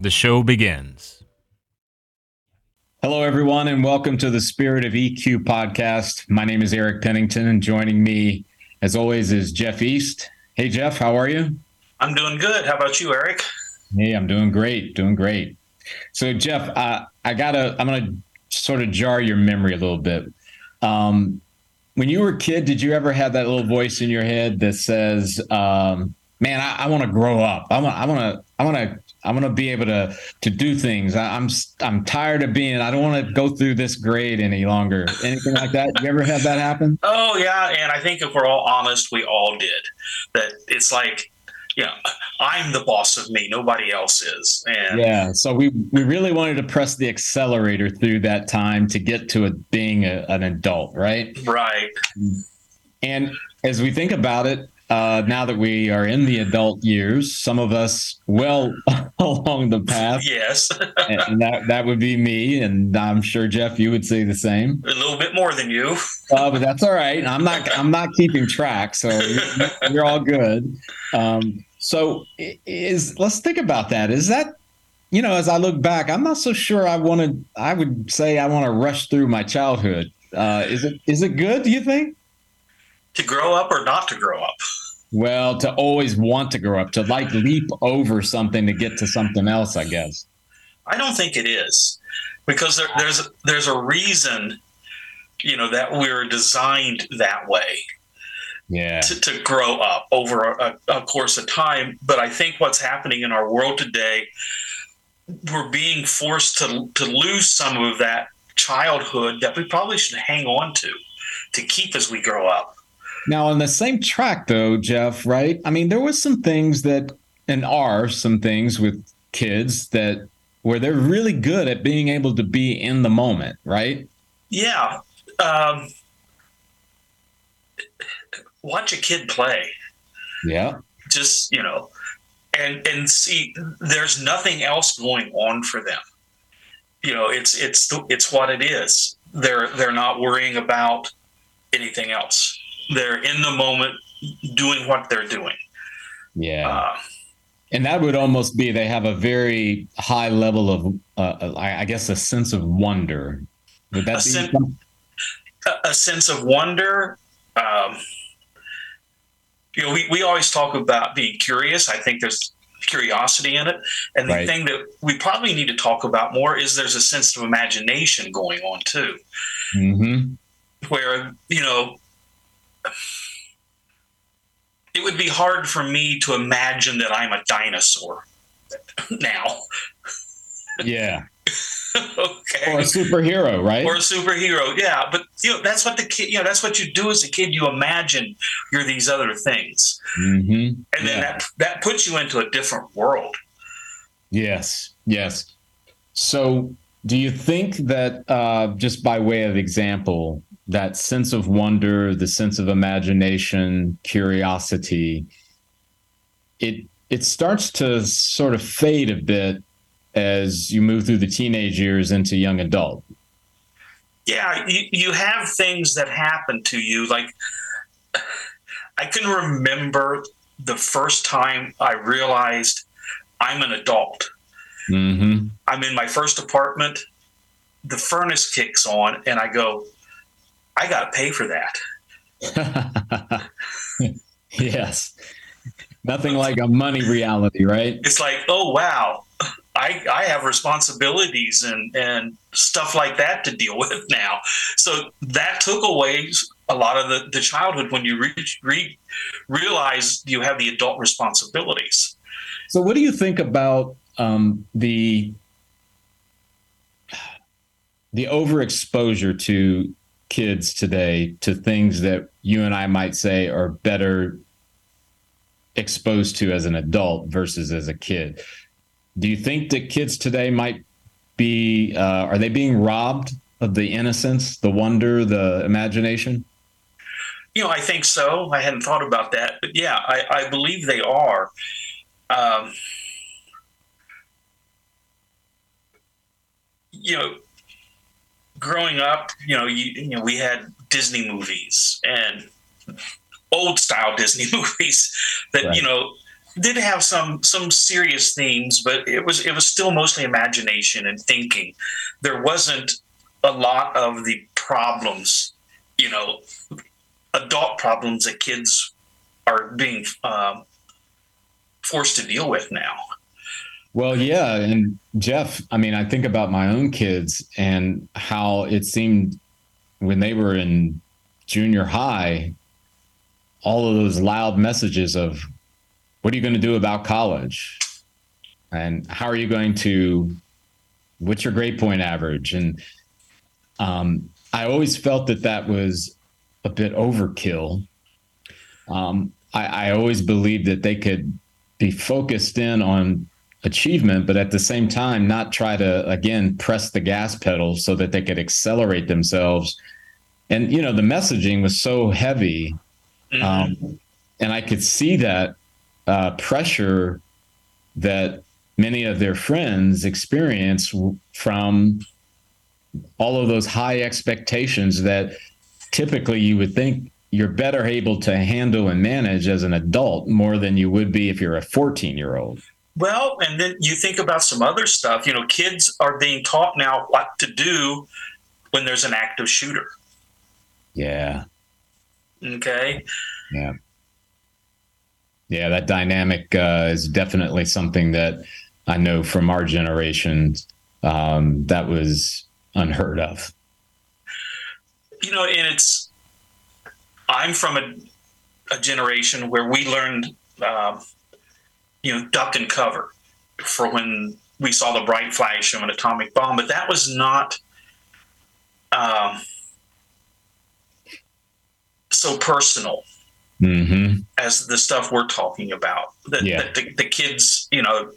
the show begins. Hello, everyone, and welcome to the Spirit of EQ podcast. My name is Eric Pennington, and joining me, as always, is Jeff East. Hey, Jeff, how are you? I'm doing good. How about you, Eric? Hey, I'm doing great. Doing great. So, Jeff, uh, I gotta, I'm gonna sort of jar your memory a little bit. Um, when you were a kid, did you ever have that little voice in your head that says, um, "Man, I, I want to grow up. I want, I want to, I want to I'm gonna be able to to do things. I, am I'm tired of being. I don't want to go through this grade any longer. Anything like that? You ever have that happen? Oh yeah, and I think if we're all honest, we all did. That it's like, you know, I'm the boss of me. Nobody else is. And yeah, so we we really wanted to press the accelerator through that time to get to a, being a, an adult, right? Right. And as we think about it, uh, now that we are in the adult years, some of us well along the path. Yes. and that, that would be me. And I'm sure, Jeff, you would say the same. A little bit more than you. Uh, but that's all right. I'm not, I'm not keeping track. So you're, you're all good. Um, so is, let's think about that. Is that, you know, as I look back, I'm not so sure I want to, I would say I want to rush through my childhood. Uh, is it, is it good? Do you think? To grow up or not to grow up? Well, to always want to grow up, to like leap over something to get to something else, I guess. I don't think it is because there, there's there's a reason, you know, that we're designed that way. Yeah. To, to grow up over a, a course of time, but I think what's happening in our world today, we're being forced to to lose some of that childhood that we probably should hang on to to keep as we grow up. Now, on the same track, though, Jeff, right? I mean, there was some things that, and are some things with kids that where they're really good at being able to be in the moment, right? Yeah. Um, watch a kid play. Yeah. Just, you know, and and see there's nothing else going on for them. You know, it's it's it's what it is. They're they're not worrying about anything else they're in the moment doing what they're doing. Yeah. Uh, and that would almost be they have a very high level of, uh, I guess, a sense of wonder. Would that a be sen- a sense of wonder? Um, you know, we, we always talk about being curious. I think there's curiosity in it. And the right. thing that we probably need to talk about more is there's a sense of imagination going on too. Mm-hmm. Where, you know, it would be hard for me to imagine that I'm a dinosaur now. Yeah. okay. Or a superhero, right? Or a superhero, yeah. But you know, that's what the kid. You know, that's what you do as a kid. You imagine you're these other things, mm-hmm. and then yeah. that that puts you into a different world. Yes. Yes. So, do you think that uh, just by way of example, that sense of wonder, the sense of imagination, curiosity, it it starts to sort of fade a bit as you move through the teenage years into young adult. Yeah, you, you have things that happen to you. Like I can remember the first time I realized I'm an adult. Mm-hmm. I'm in my first apartment. The furnace kicks on, and I go, I got to pay for that. yes. Nothing like a money reality, right? It's like, oh, wow, I, I have responsibilities and, and stuff like that to deal with now. So that took away a lot of the, the childhood when you re, re, realize you have the adult responsibilities. So, what do you think about um, the the overexposure to kids today to things that you and I might say are better exposed to as an adult versus as a kid? Do you think that kids today might be uh, are they being robbed of the innocence, the wonder, the imagination? You know, I think so. I hadn't thought about that, but yeah, I, I believe they are. Um, you know, growing up, you know, you, you know, we had Disney movies and old style Disney movies that right. you know did have some some serious themes, but it was it was still mostly imagination and thinking. There wasn't a lot of the problems, you know, adult problems that kids are being um, forced to deal with now. Well, yeah. And Jeff, I mean, I think about my own kids and how it seemed when they were in junior high, all of those loud messages of, what are you going to do about college? And how are you going to, what's your grade point average? And um, I always felt that that was a bit overkill. Um, I, I always believed that they could be focused in on achievement, but at the same time, not try to, again, press the gas pedal so that they could accelerate themselves. And, you know, the messaging was so heavy. Mm-hmm. Um, and I could see that uh, pressure that many of their friends experience from all of those high expectations that typically you would think you're better able to handle and manage as an adult more than you would be if you're a 14 year old. Well, and then you think about some other stuff. You know, kids are being taught now what to do when there's an active shooter. Yeah. Okay. Yeah. Yeah, that dynamic uh, is definitely something that I know from our generation um, that was unheard of you know, and it's I'm from a, a generation where we learned, uh, you know, duck and cover for when we saw the bright flash of an atomic bomb, but that was not um, so personal mm-hmm. as the stuff we're talking about. That, yeah. that the, the kids, you know,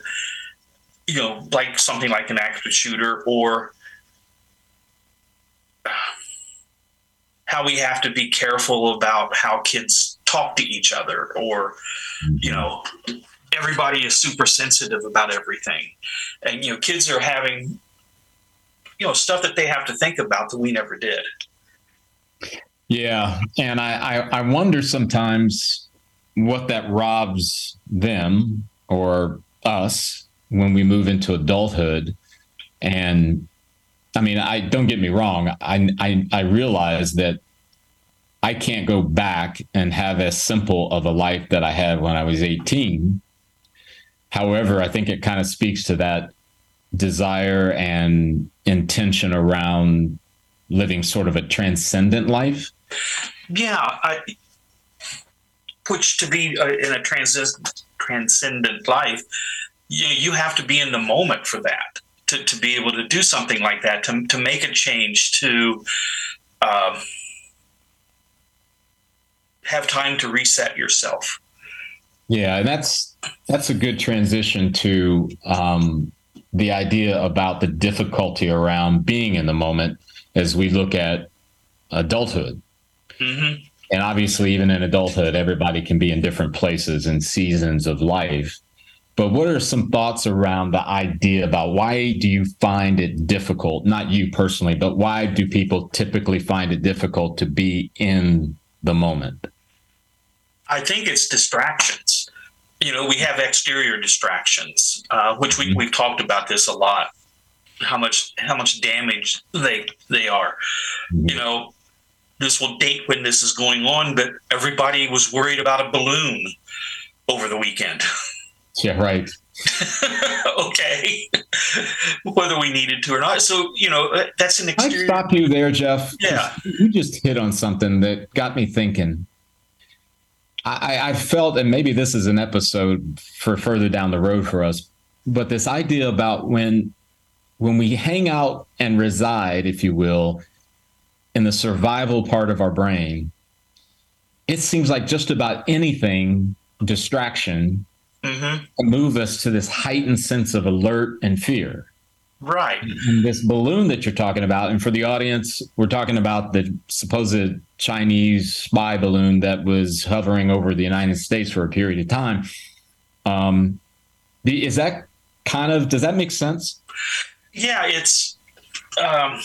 you know, like something like an active shooter or how we have to be careful about how kids talk to each other or you know everybody is super sensitive about everything and you know kids are having you know stuff that they have to think about that we never did yeah and i i, I wonder sometimes what that robs them or us when we move into adulthood and I mean, I don't get me wrong. I, I, I realize that I can't go back and have as simple of a life that I had when I was 18. However, I think it kind of speaks to that desire and intention around living sort of a transcendent life. Yeah, I, which to be uh, in a transcendent transcendent life, you, you have to be in the moment for that to, to be able to do something like that, to, to make a change, to um, have time to reset yourself. Yeah, and that's that's a good transition to um, the idea about the difficulty around being in the moment as we look at adulthood. Mm-hmm. And obviously, even in adulthood, everybody can be in different places and seasons of life. But what are some thoughts around the idea about why do you find it difficult? Not you personally, but why do people typically find it difficult to be in the moment? I think it's distractions. You know, we have exterior distractions, uh, which we, mm-hmm. we've talked about this a lot. How much how much damage they they are. Mm-hmm. You know, this will date when this is going on, but everybody was worried about a balloon over the weekend. Yeah, right. okay, whether we needed to or not. So you know that's an exterior. I stop you there, Jeff. Yeah, you just hit on something that got me thinking. I, I felt, and maybe this is an episode for further down the road for us, but this idea about when when we hang out and reside, if you will, in the survival part of our brain, it seems like just about anything distraction mm-hmm. move us to this heightened sense of alert and fear. Right. And this balloon that you're talking about, and for the audience, we're talking about the supposed Chinese spy balloon that was hovering over the United States for a period of time. Um, the, is that kind of does that make sense? Yeah, it's. Um,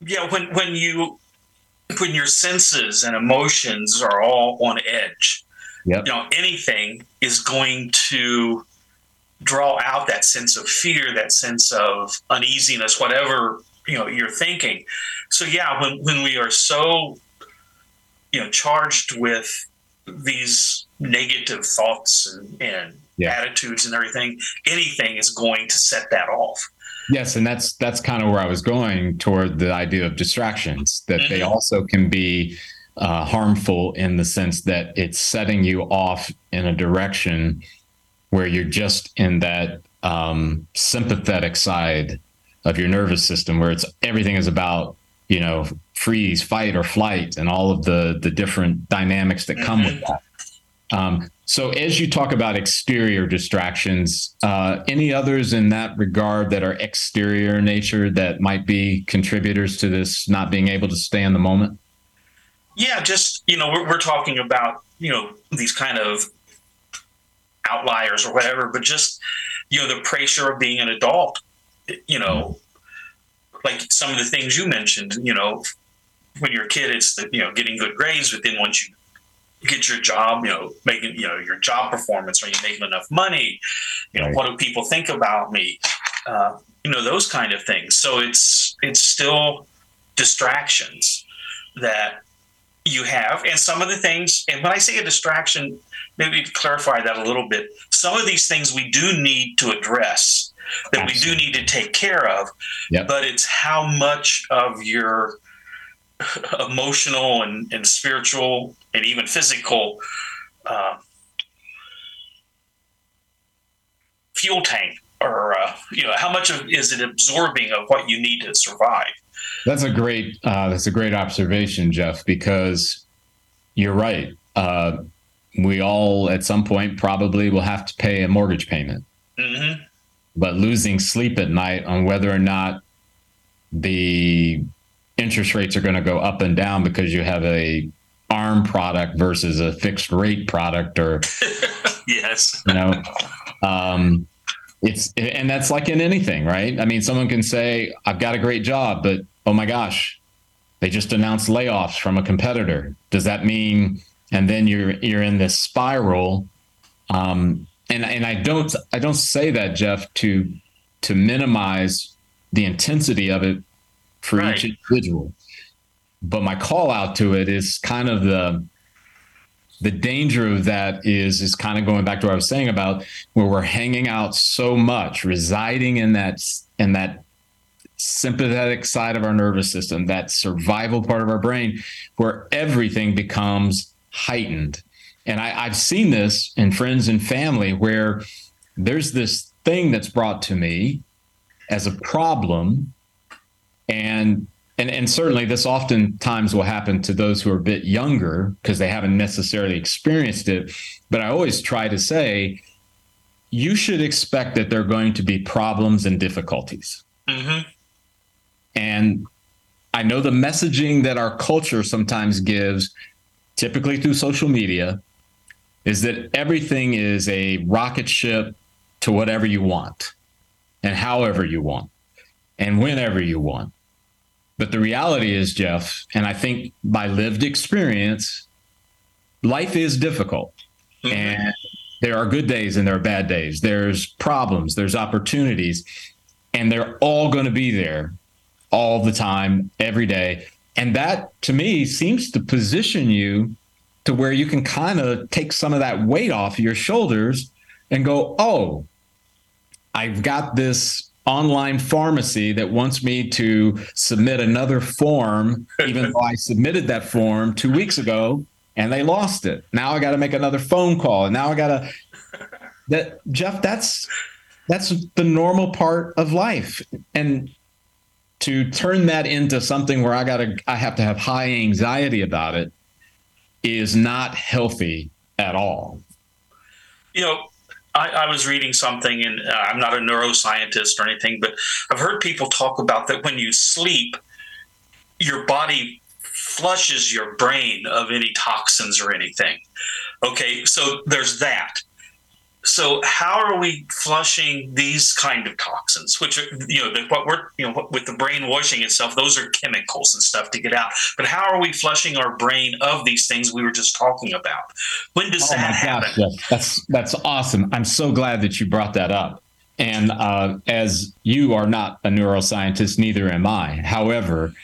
yeah, when when you when your senses and emotions are all on edge, yep. you know anything is going to draw out that sense of fear, that sense of uneasiness, whatever you know you're thinking. So yeah, when when we are so you know charged with these negative thoughts and, and yeah. attitudes and everything, anything is going to set that off. Yes, and that's that's kind of where I was going toward the idea of distractions that mm-hmm. they also can be uh, harmful in the sense that it's setting you off in a direction where you're just in that um, sympathetic side of your nervous system where it's everything is about you know freeze fight or flight and all of the the different dynamics that come mm-hmm. with that um, so as you talk about exterior distractions uh, any others in that regard that are exterior nature that might be contributors to this not being able to stay in the moment yeah just you know we're, we're talking about you know these kind of outliers or whatever but just you know the pressure of being an adult you know like some of the things you mentioned you know when you're a kid it's the, you know getting good grades but then once you get your job you know making you know your job performance are you making enough money? You know right. what do people think about me? Uh, you know those kind of things. So it's it's still distractions that you have and some of the things and when i say a distraction maybe to clarify that a little bit some of these things we do need to address that Absolutely. we do need to take care of yep. but it's how much of your emotional and, and spiritual and even physical uh, fuel tank or uh, you know how much of is it absorbing of what you need to survive that's a great uh, that's a great observation, Jeff, because you're right. Uh, we all at some point probably will have to pay a mortgage payment. Mm-hmm. But losing sleep at night on whether or not the interest rates are going to go up and down because you have a arm product versus a fixed rate product or yes you know um, it's and that's like in anything right i mean someone can say i've got a great job but oh my gosh, they just announced layoffs from a competitor. Does that mean? And then you're you're in this spiral. Um, and and I don't I don't say that Jeff to to minimize the intensity of it for right. each individual. But my call out to it is kind of the the danger of that is is kind of going back to what I was saying about where we're hanging out so much, residing in that in that sympathetic side of our nervous system, that survival part of our brain, where everything becomes heightened. And I, I've seen this in friends and family where there's this thing that's brought to me as a problem. And and, and certainly this oftentimes will happen to those who are a bit younger because they haven't necessarily experienced it. But I always try to say, you should expect that there are going to be problems and difficulties. Mm-hmm. And I know the messaging that our culture sometimes gives, typically through social media, is that everything is a rocket ship to whatever you want and however you want and whenever you want. But the reality is, Jeff, and I think by lived experience, life is difficult. Mm-hmm. And there are good days and there are bad days. There's problems, there's opportunities, and they're all going to be there all the time, every day. And that to me seems to position you to where you can kind of take some of that weight off your shoulders and go, oh, I've got this online pharmacy that wants me to submit another form, even though I submitted that form two weeks ago and they lost it. Now I got to make another phone call, and now I got to. That Jeff, that's that's the normal part of life, and to turn that into something where I got to, I have to have high anxiety about it, is not healthy at all. You know, I, I, was reading something, and uh, I'm not a neuroscientist or anything, but I've heard people talk about that when you sleep, your body flushes your brain of any toxins or anything. Okay, so there's that. So how are we flushing these kind of toxins? Which are, you know, the, what we're you know with the brain washing itself, those are chemicals and stuff to get out. But how are we flushing our brain of these things we were just talking about? When does oh that happen? Gosh, that's that's awesome. I'm so glad that you brought that up. And uh, as you are not a neuroscientist, neither am I. However,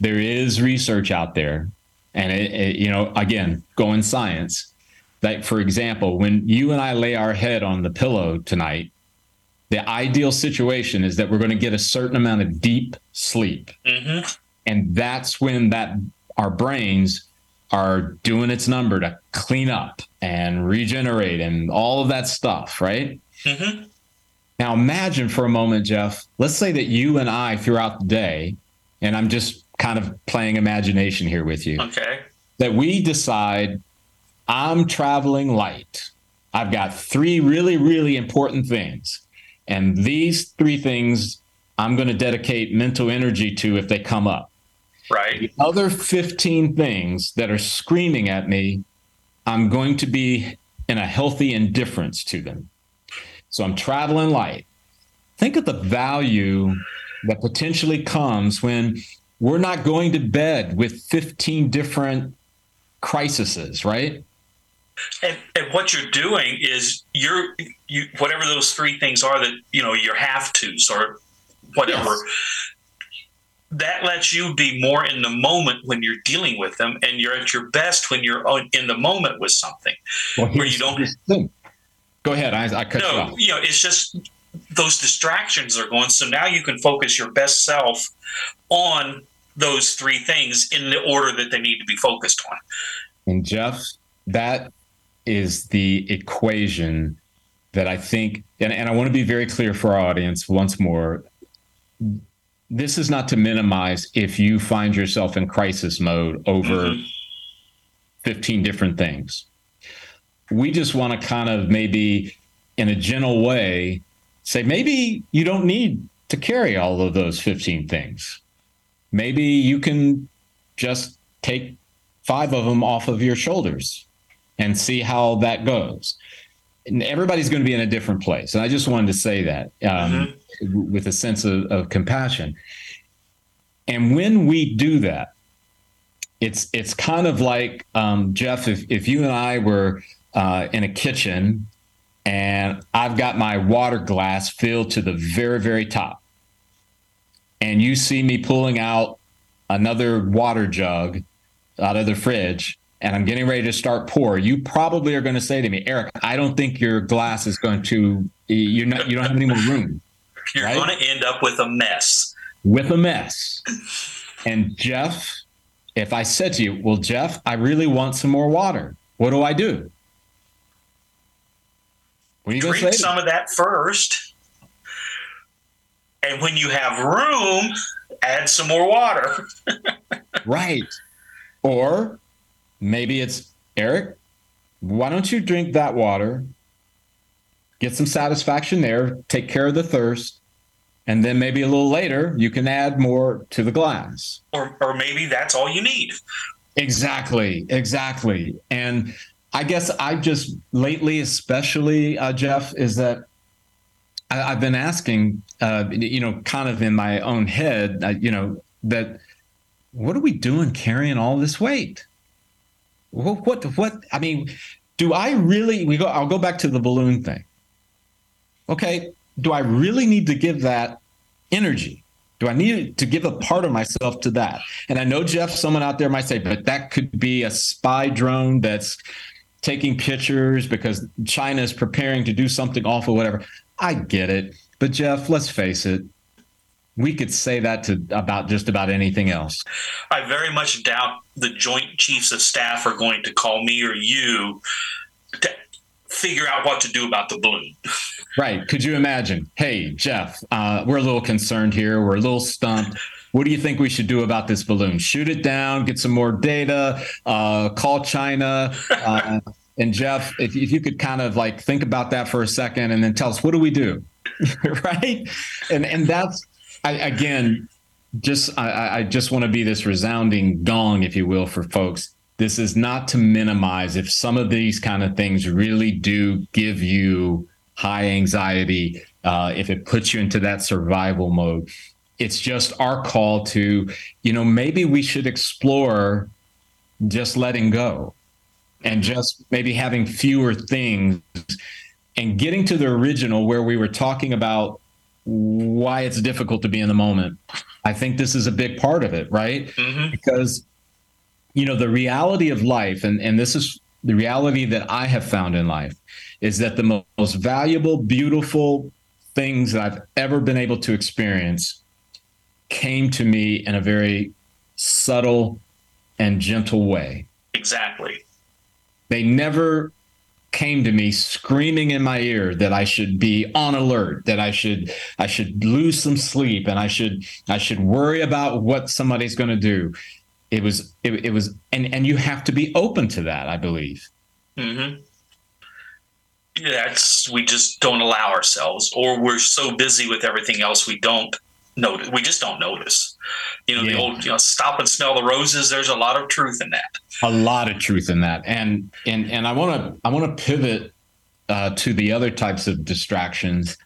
there is research out there, and it, it, you know, again, going science. That, for example, when you and I lay our head on the pillow tonight, the ideal situation is that we're going to get a certain amount of deep sleep, mm-hmm. and that's when that our brains are doing its number to clean up and regenerate and all of that stuff, right? Mm-hmm. Now, imagine for a moment, Jeff. Let's say that you and I, throughout the day, and I'm just kind of playing imagination here with you. Okay. That we decide I'm traveling light. I've got three really, really important things. And these three things I'm going to dedicate mental energy to if they come up. Right. The other 15 things that are screaming at me, I'm going to be in a healthy indifference to them. So I'm traveling light. Think of the value that potentially comes when we're not going to bed with 15 different crises, right? And, and, what you're doing is you're you whatever those three things are that you know your have tos or whatever yes. that lets you be more in the moment when you're dealing with them and you're at your best when you're in the moment with something well, where you don't go ahead i, I cut no, you off you know it's just those distractions are gone. So now you can focus your best self on those three things in the order that they need to be focused on. And Jeff, that is the equation that I think, and, and I want to be very clear for our audience once more. This is not to minimize if you find yourself in crisis mode over mm-hmm. 15 different things. We just want to kind of maybe in a gentle way say maybe you don't need to carry all of those 15 things. Maybe you can just take five of them off of your shoulders and see how that goes. And everybody's going to be in a different place. And I just wanted to say that um, mm-hmm. with a sense of, of compassion. And when we do that, it's it's kind of like um, Jeff. If if you and I were uh, in a kitchen and I've got my water glass filled to the very, very top. And you see me pulling out another water jug out of the fridge and I'm getting ready to start pour, you probably are going to say to me, Eric, I don't think your glass is going to, you're not, you don't have any more room. You're right? going to end up with a mess. With a mess. And Jeff, if I said to you, well, Jeff, I really want some more water, what do I do? What are you Drink some of that first. And when you have room, add some more water. right. Or maybe it's Eric, why don't you drink that water? Get some satisfaction there, take care of the thirst, and then maybe a little later you can add more to the glass. Or or maybe that's all you need. Exactly, exactly. And I guess I just lately, especially uh, Jeff, is that I, have been asking, uh, you know, kind of in my own head, uh, you know, that what are we doing carrying all this weight? What, what, what? I mean, do I really? We go. I'll go back to the balloon thing. Okay, do I really need to give that energy Do I need to give a part of myself to that? And I know Jeff, someone out there might say, but that could be a spy drone that's taking pictures because China is preparing to do something awful, whatever. I get it. But Jeff, let's face it, we could say that to about just about anything else. I very much doubt the Joint Chiefs of Staff are going to call me or you to figure out what to do about the balloon. Right. Could you imagine? Hey, Jeff, uh, we're a little concerned here. We're a little stumped. What do you think we should do about this balloon? Shoot it down, get some more data, uh, call China. Uh, and Jeff, if, if you could kind of like think about that for a second and then tell us, what do we do? right. And, and that's, I, again, just, I, I just want to be this resounding gong, if you will, for folks. This is not to minimize if some of these kind of things really do give you high anxiety uh, if it puts you into that survival mode. It's just our call to you know maybe we should explore just letting go and just maybe having fewer things and getting to the original where we were talking about why it's difficult to be in the moment. I think this is a big part of it right? Mm-hmm. because you know the reality of life and and this is the reality that i have found in life is that the most valuable beautiful things that i've ever been able to experience came to me in a very subtle and gentle way. Exactly. They never came to me screaming in my ear that I should be on alert, that I should I should lose some sleep and I should I should worry about what somebody's going to do it was it, it was and and you have to be open to that i believe mm-hmm. that's we just don't allow ourselves or we're so busy with everything else we don't notice we just don't notice you know yeah. the old you know stop and smell the roses there's a lot of truth in that a lot of truth in that and and and i want to i want to pivot uh, to the other types of distractions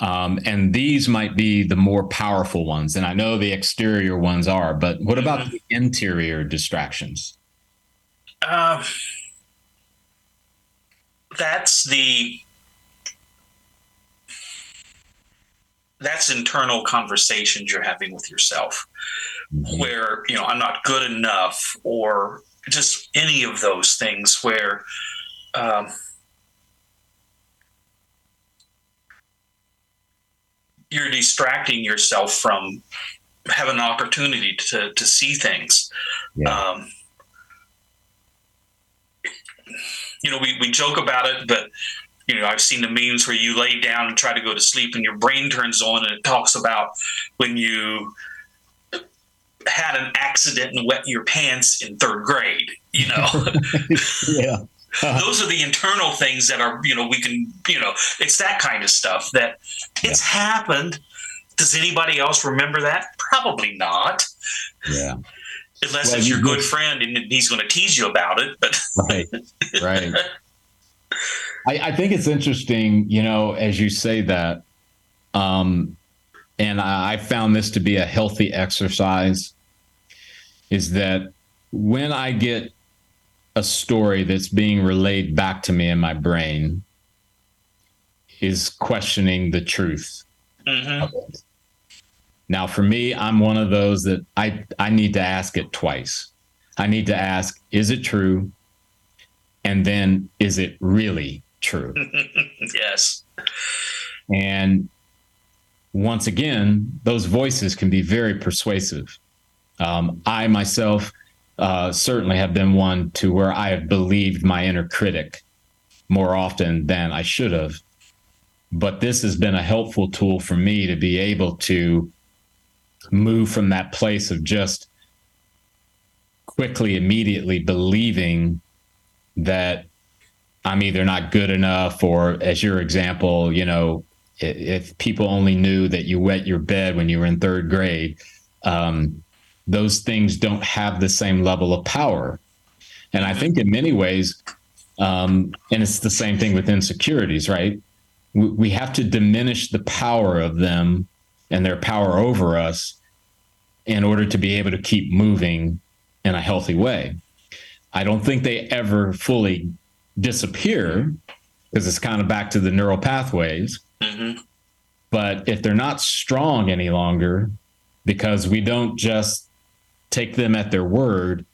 um, and these might be the more powerful ones. And I know the exterior ones are, but what about mm-hmm. the interior distractions? Uh, that's the that's internal conversations you're having with yourself mm-hmm. where you know i'm not good enough or just any of those things where um, you're distracting yourself from having an opportunity to to see things. Yeah. Um, you know, we, we joke about it, but you know, I've seen the memes where you lay down and try to go to sleep and your brain turns on and it talks about when you had an accident and wet your pants in third grade, you know. yeah. Those are the internal things that are, you know, we can, you know, it's that kind of stuff that it's yeah. happened. Does anybody else remember that? Probably not. Yeah. Unless well, it's your good friend and he's going to tease you about it. But right, right. I, I think it's interesting, you know, as you say that, um, and I, I found this to be a healthy exercise, is that when I get a story that's being relayed back to me in my brain is questioning the truth. Mm-hmm. Now, for me, I'm one of those that I, I need to ask it twice. I need to ask, is it true? And then, is it really true? yes. And once again, those voices can be very persuasive. Um, I myself uh, certainly have been one to where I have believed my inner critic more often than I should have. But this has been a helpful tool for me to be able to move from that place of just quickly, immediately believing that I'm either not good enough, or as your example, you know, if people only knew that you wet your bed when you were in third grade, um, those things don't have the same level of power. And I think in many ways, um, and it's the same thing with insecurities, right? We, we have to diminish the power of them and their power over us in order to be able to keep moving in a healthy way. I don't think they ever fully disappear because it's kind of back to the neural pathways. Mm-hmm. But if they're not strong any longer, because we don't just take them at their word.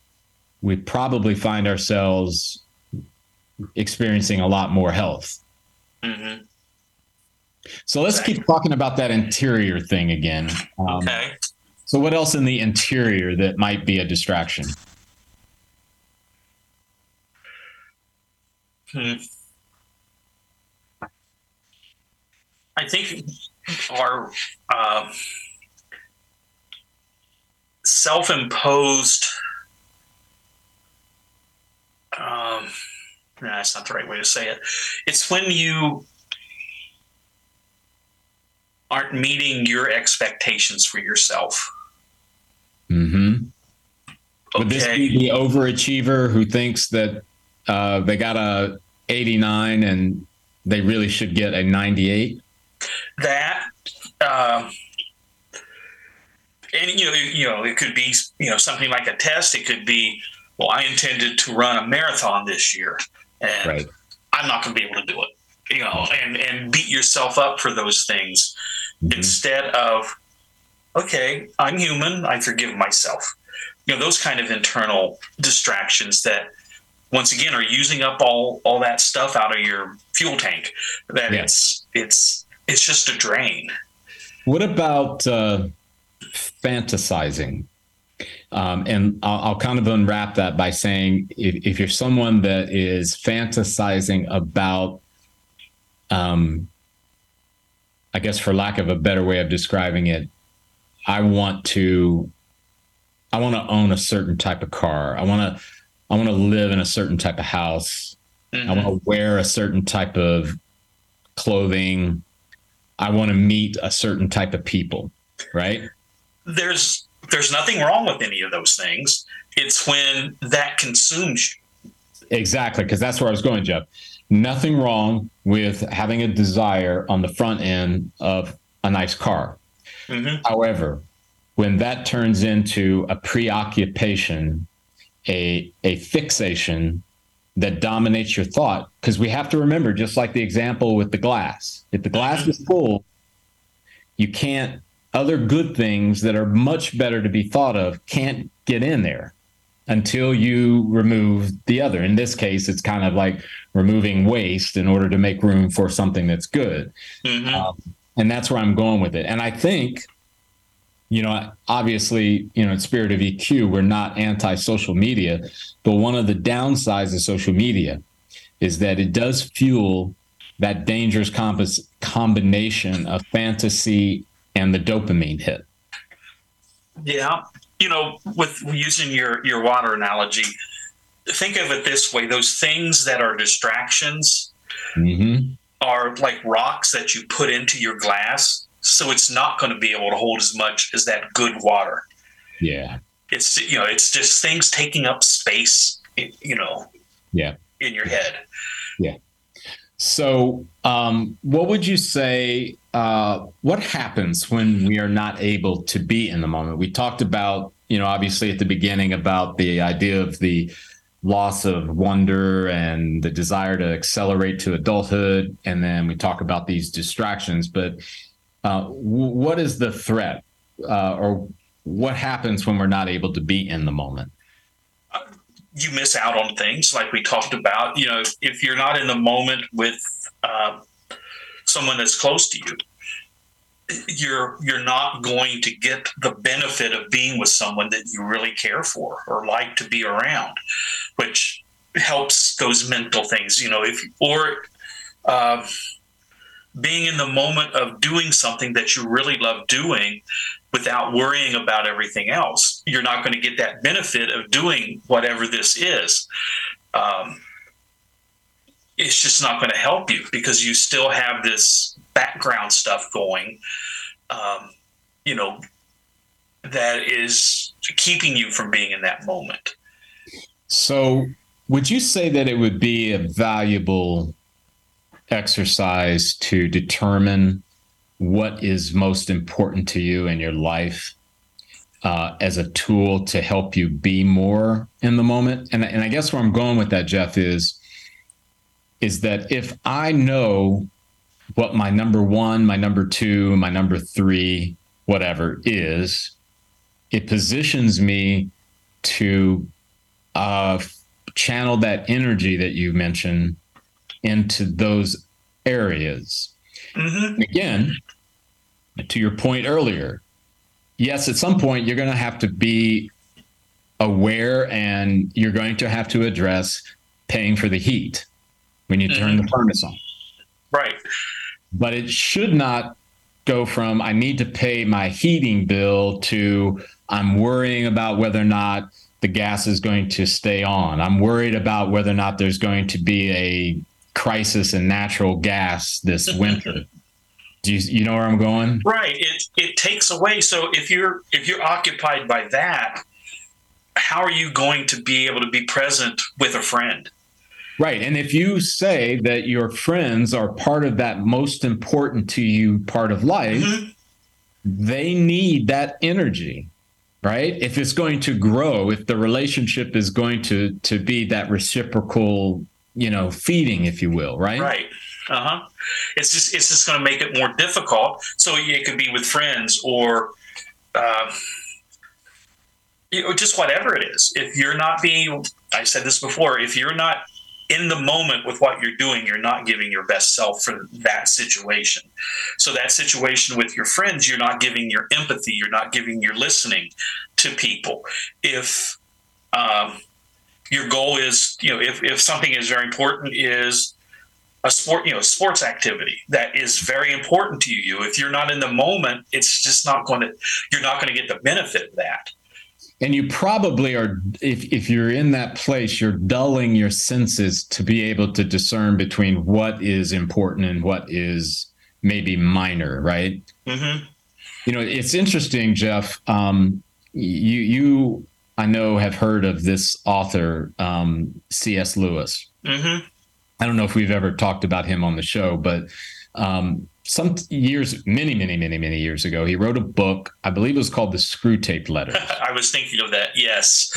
We probably find ourselves experiencing a lot more health. Mm-hmm. So let's exactly. keep talking about that interior thing again. Um, okay. So, what else in the interior that might be a distraction? Hmm. I think our uh, self-imposed. Um, nah, that's not the right way to say it. It's when you aren't meeting your expectations for yourself. Hmm. Would this be the overachiever who thinks that uh, they got a 89 and they really should get a 98? That, uh, and you know, you know, it could be you know something like a test. It could be, well, I intended to run a marathon this year, and right. I'm not going to be able to do it. You know, and and beat yourself up for those things mm-hmm. instead of, okay, I'm human. I forgive myself. You know, those kind of internal distractions that once again are using up all all that stuff out of your fuel tank that yeah. it's it's it's just a drain. What about uh, fantasizing? Um, and I'll, I'll, kind of unwrap that by saying if, if you're someone that is fantasizing about um, i guess for lack of a better way of describing it i want to i want to own a certain type of car. I want to I want to live in a certain type of house. Mm-hmm. I want to wear a certain type of clothing. I want to meet a certain type of people, right? There's there's nothing wrong with any of those things. It's when that consumes you. Exactly, because that's where I was going, Jeff. Nothing wrong with having a desire on the front end of a nice car. Mm-hmm. However, when that turns into a preoccupation a a fixation that dominates your thought because we have to remember just like the example with the glass if the glass is full you can't other good things that are much better to be thought of can't get in there until you remove the other. In this case it's kind of like removing waste in order to make room for something that's good. Mm-hmm. um, and that's where i'm going with it. And i think you know, obviously, you know, in spirit of EQ, we're not anti social media, but one of the downsides of social media is that it does fuel that dangerous compass combination of fantasy and the dopamine hit. Yeah. You know, with using your, your water analogy, think of it this way those things that are distractions mm-hmm. are like rocks that you put into your glass so it's not going to be able to hold as much as that good water. Yeah. It's you know, it's just things taking up space, you know. Yeah. In your head. Yeah. So, um, what would you say? Uh, what happens when we are not able to be in the moment? We talked about, you know, obviously at the beginning about the idea of the loss of wonder and the desire to accelerate to adulthood, and then we talk about these distractions. But uh, what is the threat uh, or what happens when we're not able to be in the moment? You miss out on things like we talked about. You know, if you're not in the moment with uh, someone that's close to you, you're you're not going to get the benefit of being with someone that you really care for or like to be around, which helps those mental things. You know, if or uh, being in the moment of doing something that you really love doing without worrying about everything else. You're not going to get that benefit of doing whatever this is. Um, it's just not going to help you because you still have this background stuff going, um, you know, that is keeping you from being in that moment. So, would you say that it would be a valuable exercise to determine what is most important to you in your life uh, as a tool to help you be more in the moment. And, and I guess where I'm going with that, Jeff, is is that if I know what my number one, my number two, my number three, whatever is, it positions me to uh, channel that energy that you mentioned into those areas. Mm-hmm. Again, to your point earlier, yes, at some point you're going to have to be aware and you're going to have to address paying for the heat when you turn mm-hmm. the furnace on. Right. But it should not go from I need to pay my heating bill to I'm worrying about whether or not the gas is going to stay on. I'm worried about whether or not there's going to be a crisis in natural gas this winter. Do you, you know where I'm going? Right. It it takes away. So if you're if you're occupied by that, how are you going to be able to be present with a friend? Right. And if you say that your friends are part of that most important to you part of life, mm-hmm. they need that energy right if it's going to grow if the relationship is going to to be that reciprocal you know feeding if you will right? Right. Uh-huh. It's just it's just going to make it more difficult. So it could be with friends or uh, you know just whatever it is. If you're not being i said this before if you're not in the moment with what you're doing, you're not giving your best self for that situation. So, that situation with your friends, you're not giving your empathy, you're not giving your listening to people. If um, your goal is, you know, if, if something is very important, is a sport, you know, sports activity that is very important to you. If you're not in the moment, it's just not going to, you're not going to get the benefit of that and you probably are if if you're in that place you're dulling your senses to be able to discern between what is important and what is maybe minor right mm-hmm. you know it's interesting jeff um, you you i know have heard of this author um, cs lewis mm-hmm. i don't know if we've ever talked about him on the show but um, some years, many, many, many, many years ago, he wrote a book. I believe it was called The Screwtape Letters. I was thinking of that. Yes.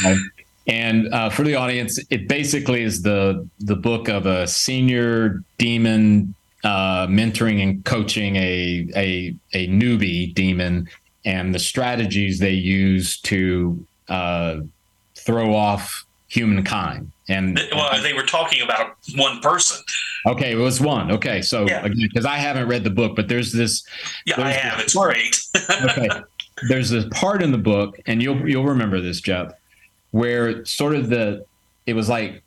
And uh, for the audience, it basically is the the book of a senior demon uh, mentoring and coaching a a a newbie demon, and the strategies they use to uh, throw off humankind. And well, they were talking about one person. Okay, it was one. Okay, so yeah. again, because I haven't read the book, but there's this. Yeah, I have. It's part, great. okay, there's this part in the book, and you'll you'll remember this, Jeff, where sort of the it was like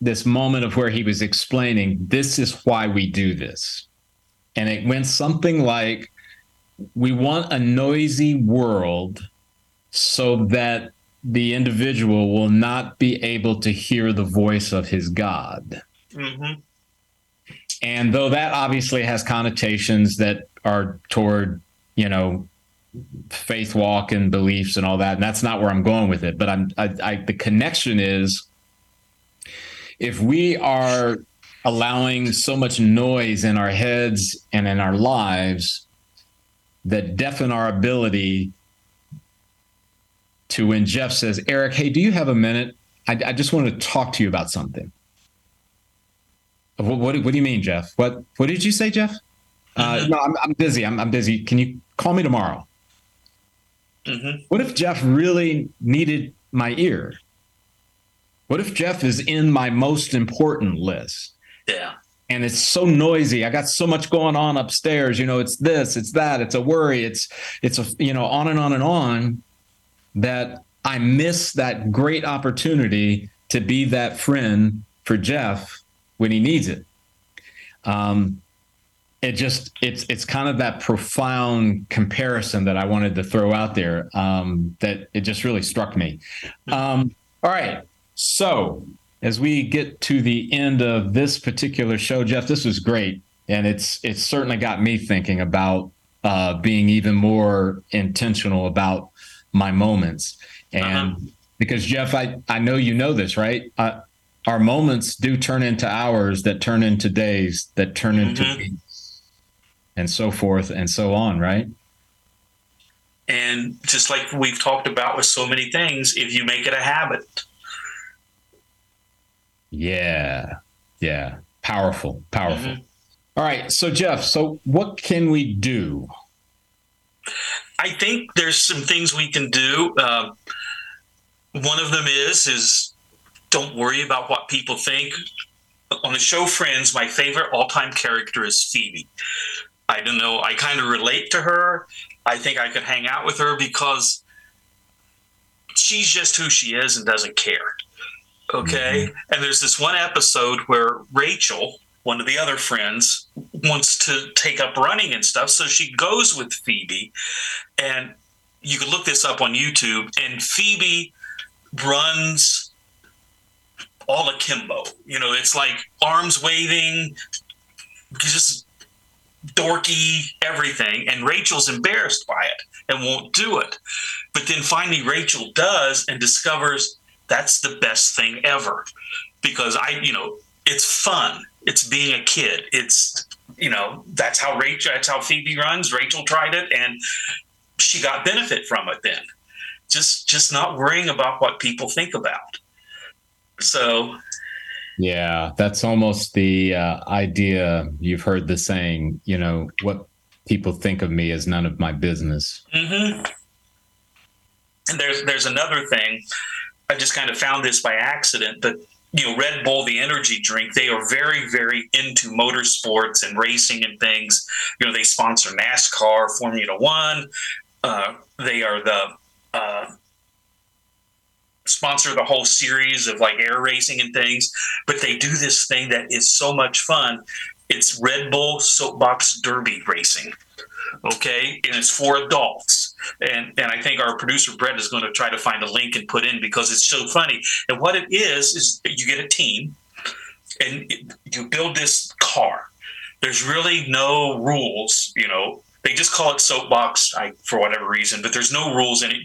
this moment of where he was explaining this is why we do this, and it went something like, "We want a noisy world." So that the individual will not be able to hear the voice of his God. Mm-hmm. And though that obviously has connotations that are toward, you know, faith walk and beliefs and all that, and that's not where I'm going with it. But I'm, I, I, the connection is if we are allowing so much noise in our heads and in our lives that deafen our ability to when Jeff says, Eric, hey, do you have a minute? I, I just want to talk to you about something. What, what, what, do you mean, Jeff? What what did you say, Jeff? Uh, mm-hmm. no, I'm, I'm busy. I'm, I'm busy. Can you call me tomorrow? Mm-hmm. What if Jeff really needed my ear? What if Jeff is in my most important list? Yeah. And it's so noisy. I got so much going on upstairs. You know, it's this, it's that, it's a worry, it's it's a you know, on and on and on that I miss that great opportunity to be that friend for Jeff when he needs it. Um, it just it's it's kind of that profound comparison that I wanted to throw out there um, that it just really struck me. Um, all right, so as we get to the end of this particular show, Jeff, this was great, and it's it's certainly got me thinking about uh, being even more intentional about my moments. And uh-huh. because Jeff, I, I know you know this, right? Uh, our moments do turn into hours that turn into days that turn mm-hmm. into weeks and so forth and so on, right? And just like we've talked about with so many things, if you make it a habit. Yeah. Yeah. Powerful. Powerful. Mm-hmm. All right. So, Jeff, so what can we do I think there's some things we can do. Uh, one of them is is don't worry about what people think. On the show Friends, my favorite all-time character is Phoebe. I don't know. I kind of relate to her. I think I could hang out with her because she's just who she is and doesn't care. Okay. Mm-hmm. And there's this one episode where Rachel, one of the other friends, wants to take up running and stuff. So she goes with Phoebe. And you can look this up on YouTube. And Phoebe runs all akimbo. You know, it's like arms waving, just dorky everything. And Rachel's embarrassed by it and won't do it. But then finally, Rachel does and discovers that's the best thing ever because I, you know, it's fun. It's being a kid. It's, you know, that's how Rachel, that's how Phoebe runs. Rachel tried it and she got benefit from it then. Just, just not worrying about what people think about. So, yeah, that's almost the uh, idea. You've heard the saying, you know, what people think of me is none of my business. Mm-hmm. And there's there's another thing. I just kind of found this by accident, but you know, Red Bull, the energy drink, they are very, very into motorsports and racing and things. You know, they sponsor NASCAR, Formula One. Uh, they are the uh, sponsor the whole series of like air racing and things. But they do this thing that is so much fun. It's Red Bull Soapbox Derby Racing. Okay, and it's for adults. And and I think our producer Brett is going to try to find a link and put in because it's so funny. And what it is is you get a team, and you build this car. There's really no rules, you know. They just call it soapbox I, for whatever reason, but there's no rules, and it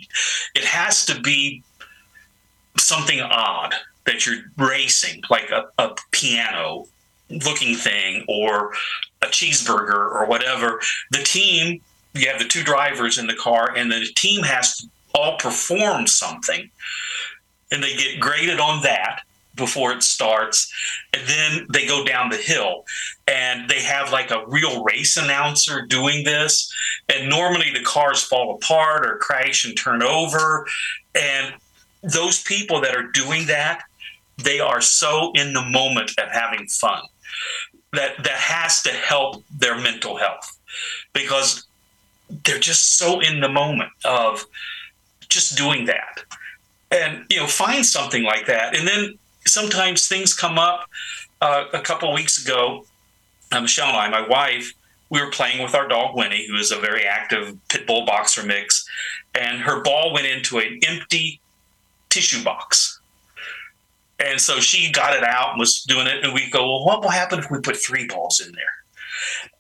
it has to be something odd that you're racing, like a, a piano looking thing or a cheeseburger or whatever, the team, you have the two drivers in the car, and the team has to all perform something. And they get graded on that before it starts. And then they go down the hill and they have like a real race announcer doing this. And normally the cars fall apart or crash and turn over. And those people that are doing that, they are so in the moment of having fun that that has to help their mental health because they're just so in the moment of just doing that and you know find something like that and then sometimes things come up uh, a couple weeks ago uh, michelle and i my wife we were playing with our dog winnie who is a very active pit bull boxer mix and her ball went into an empty tissue box and so she got it out and was doing it. And we go, well, what will happen if we put three balls in there?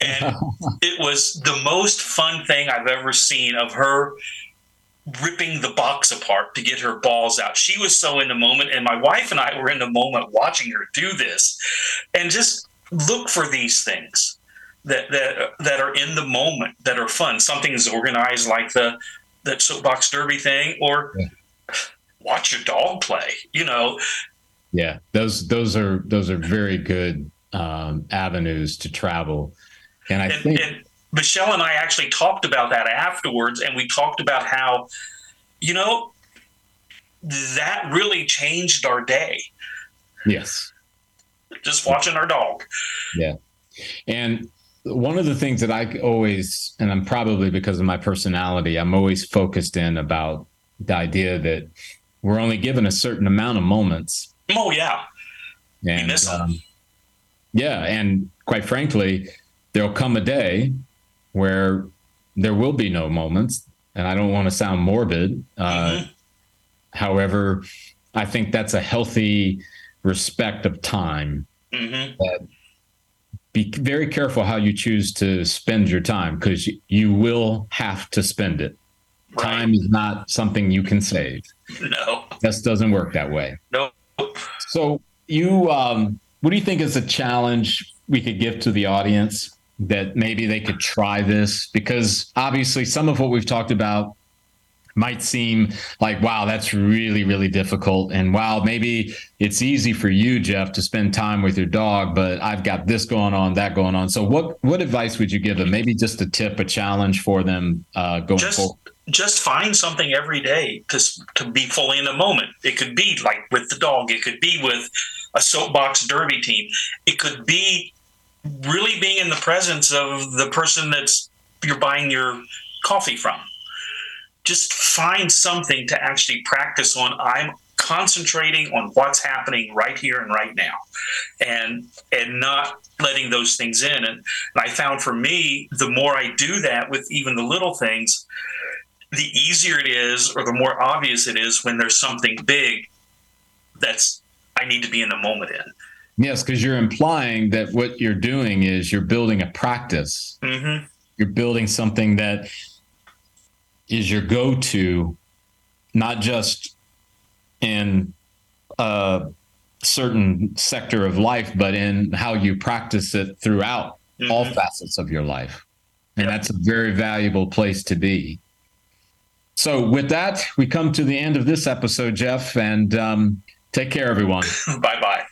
And it was the most fun thing I've ever seen of her ripping the box apart to get her balls out. She was so in the moment, and my wife and I were in the moment watching her do this. And just look for these things that that that are in the moment that are fun. Something is organized like the that soapbox derby thing, or yeah. watch your dog play. You know, yeah, those those are those are very good um, avenues to travel, and I and, think and Michelle and I actually talked about that afterwards, and we talked about how, you know, that really changed our day. Yes, just watching our dog. Yeah, and one of the things that I always, and I'm probably because of my personality, I'm always focused in about the idea that we're only given a certain amount of moments Oh yeah. And um, yeah, and quite frankly, there'll come a day where there will be no moments, and I don't want to sound morbid. Uh, mm-hmm. However, I think that's a healthy respect of time. Mm-hmm. be very careful how you choose to spend your time because you will have to spend it. Right. Time is not something you can save. No, this doesn't work that way. No, so you, um, what do you think is a challenge we could give to the audience that maybe they could try this? Because obviously, some of what we've talked about might seem like wow that's really really difficult. And wow maybe it's easy for you jeff to spend time with your dog but i've got this going on that going on. So what what advice would you give them? Maybe just a tip a challenge for them uh, going just, forward. just find something every day to, to be fully in the moment. It could be like with the dog. It could be with a soapbox derby team. It could be really being in the presence of the person that's you're buying your coffee from. Just find something to actually practice on. I'm concentrating on what's happening right here and right now and and not letting those things in. And, and i found for me the more i do that with even the little things the easier it is or the more obvious it is when there's something big that's i need to be in the moment in yes because you're implying that what you're doing is you're building a practice mm-hmm. you're building something that is your go-to, not just in a certain sector of life, but in how you practice it throughout mm-hmm. all facets of your life. And yep. that's a very valuable place to be. So, with that, we come to the end of this episode, Jeff, and um, take care, everyone. bye bye.